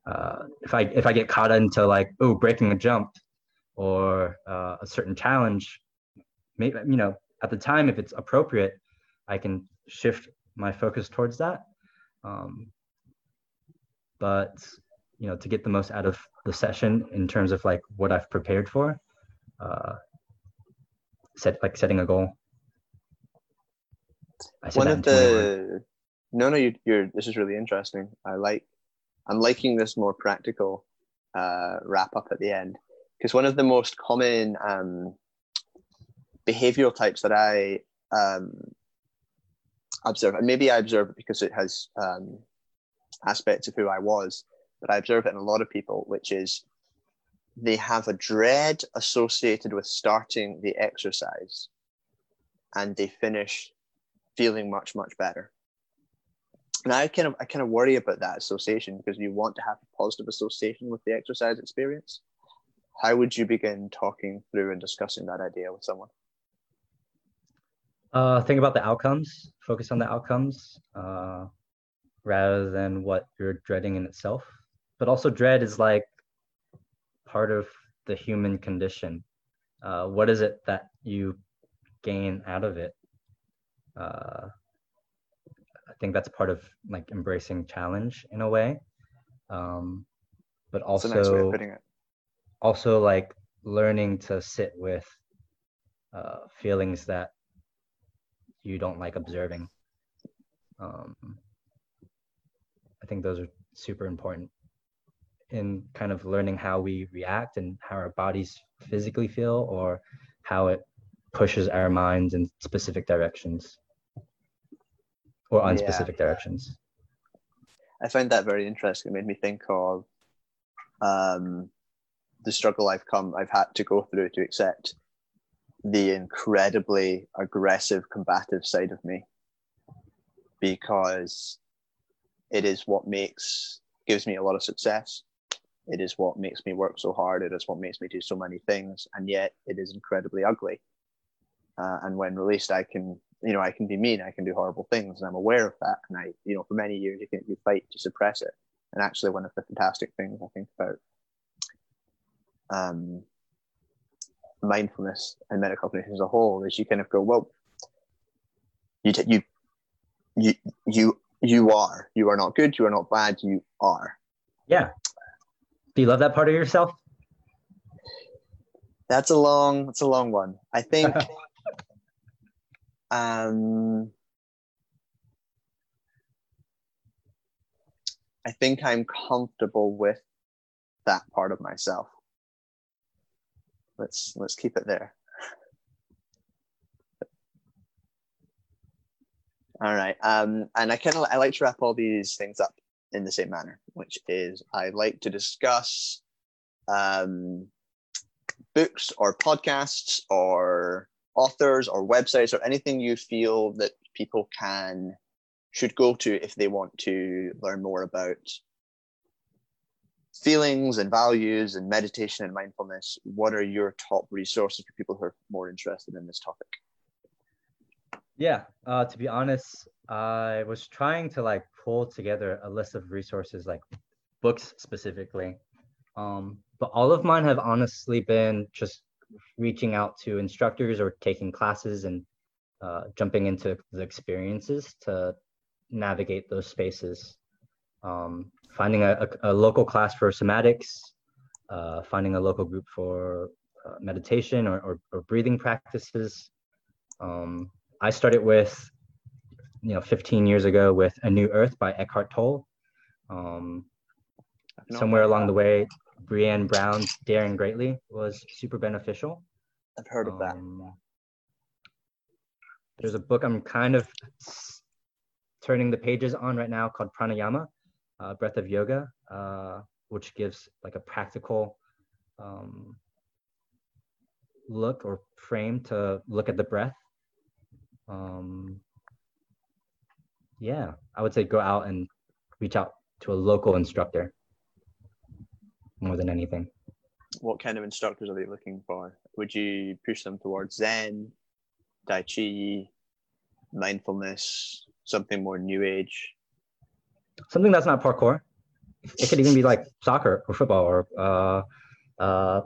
uh, if i if i get caught into like oh breaking a jump or uh, a certain challenge maybe you know at the time if it's appropriate i can shift my focus towards that. Um, but you know, to get the most out of the session in terms of like what I've prepared for, uh, set like setting a goal.
One of the no, no, you, you're. This is really interesting. I like. I'm liking this more practical uh, wrap up at the end because one of the most common um, behavioral types that I um, observe, and maybe I observe it because it has um, aspects of who I was, but I observe it in a lot of people, which is they have a dread associated with starting the exercise and they finish feeling much, much better. And I kind of I kind of worry about that association because you want to have a positive association with the exercise experience. How would you begin talking through and discussing that idea with someone?
Uh, think about the outcomes. Focus on the outcomes uh, rather than what you're dreading in itself. But also, dread is like part of the human condition. Uh, what is it that you gain out of it? I think that's part of like embracing challenge in a way. Um, but also, nice also like learning to sit with uh, feelings that you don't like observing. Um, I think those are super important in kind of learning how we react and how our bodies physically feel or how it pushes our minds in specific directions or unspecific yeah. directions.
I find that very interesting. It made me think of um, the struggle I've come, I've had to go through to accept the incredibly aggressive, combative side of me because it is what makes gives me a lot of success. It is what makes me work so hard. It is what makes me do so many things, and yet it is incredibly ugly. Uh, and when released, I can, you know, I can be mean. I can do horrible things, and I'm aware of that. And I, you know, for many years, you can you fight to suppress it. And actually, one of the fantastic things I think about um, mindfulness and metacognition as a whole is you kind of go, well, you t- you you you you are you are not good, you are not bad, you are.
Yeah. Do you love that part of yourself?
That's a long. That's a long one. I think. um. I think I'm comfortable with that part of myself let's let's keep it there. All right. Um, and I kind of I like to wrap all these things up in the same manner, which is I like to discuss um, books or podcasts or authors or websites or anything you feel that people can should go to if they want to learn more about feelings and values and meditation and mindfulness, what are your top resources for people who are more interested in this topic?
Yeah, uh, to be honest, I was trying to like pull together a list of resources, like books specifically. Um, but all of mine have honestly been just reaching out to instructors or taking classes and uh, jumping into the experiences to navigate those spaces. Um, finding a, a, a, local class for somatics, uh, finding a local group for uh, meditation or, or, or, breathing practices. Um, I started with, you know, 15 years ago with A New Earth by Eckhart Tolle. Um, somewhere along the way, Brené Brown's Daring Greatly was super beneficial.
I've heard of that.
Um, there's a book I'm kind of turning the pages on right now called Pranayama, uh, Breath of Yoga, uh, which gives like a practical um, look or frame to look at the breath. Um, yeah, I would say go out and reach out to a local instructor more than anything.
What kind of instructors are they looking for? Would you push them towards Zen, Tai Chi, mindfulness, something more new age?
Something that's not parkour. It could even be like soccer or football or uh, uh,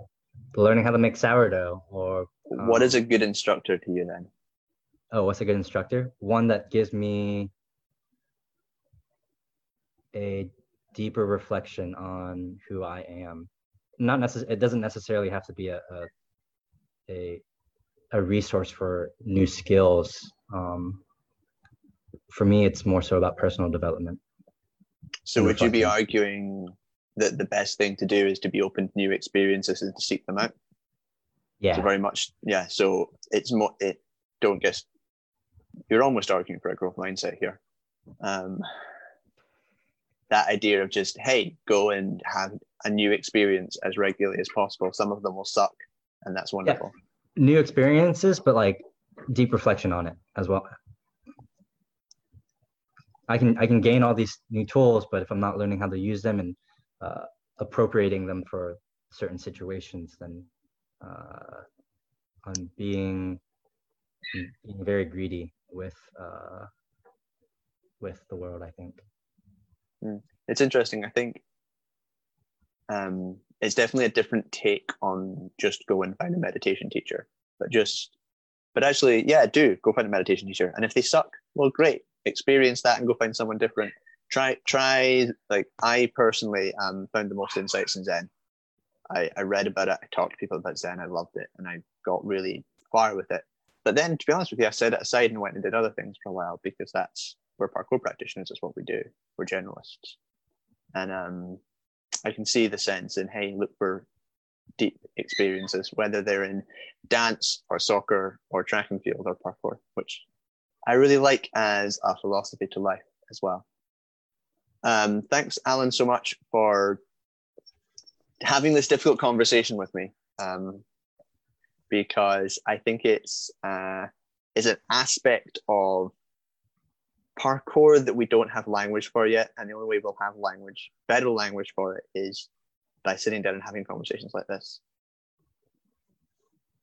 learning how to make sourdough or.
Um, what is a um, good instructor to you then?
Oh, what's a good instructor? One that gives me a deeper reflection on who I am. Not necessarily. It doesn't necessarily have to be a, a a, a resource for new skills. Um, for me, it's more so about personal development.
So, would you be arguing that the best thing to do is to be open to new experiences and to seek them out?
Yeah.
So very much, yeah. So it's more. It don't guess. You're almost arguing for a growth mindset here. Um, that idea of just hey, go and have a new experience as regularly as possible. Some of them will suck, and that's wonderful. Yeah.
New experiences, but like deep reflection on it as well. I can I can gain all these new tools, but if I'm not learning how to use them and uh, appropriating them for certain situations, then uh, I'm being being very greedy with uh, with the world. I think.
It's interesting. I think um, it's definitely a different take on just go and find a meditation teacher, but just but actually, yeah, do go find a meditation teacher, and if they suck, well, great experience that and go find someone different. Try, try. Like I personally um, found the most insights in Zen. I, I read about it. I talked to people about Zen. I loved it, and I got really far with it. But then, to be honest with you, I set it aside and went and did other things for a while because that's we're parkour practitioners. That's what we do. We're generalists, and um, I can see the sense in hey, look for deep experiences, whether they're in dance or soccer or track and field or parkour, which I really like as a philosophy to life as well. Um, thanks, Alan, so much for having this difficult conversation with me, um, because I think it's uh, is an aspect of parkour that we don't have language for yet, and the only way we'll have language, better language for it, is by sitting down and having conversations like this.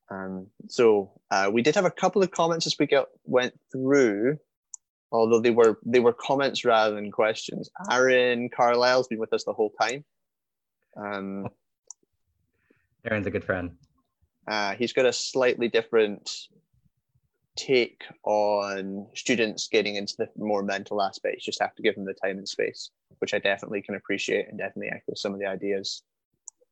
Um, so uh, we did have a couple of comments as we got, went through, although they were they were comments rather than questions. Aaron Carlisle's been with us the whole time. Um,
Aaron's a good friend.
Uh, he's got a slightly different take on students getting into the more mental aspects. Just have to give them the time and space, which I definitely can appreciate and definitely echo some of the ideas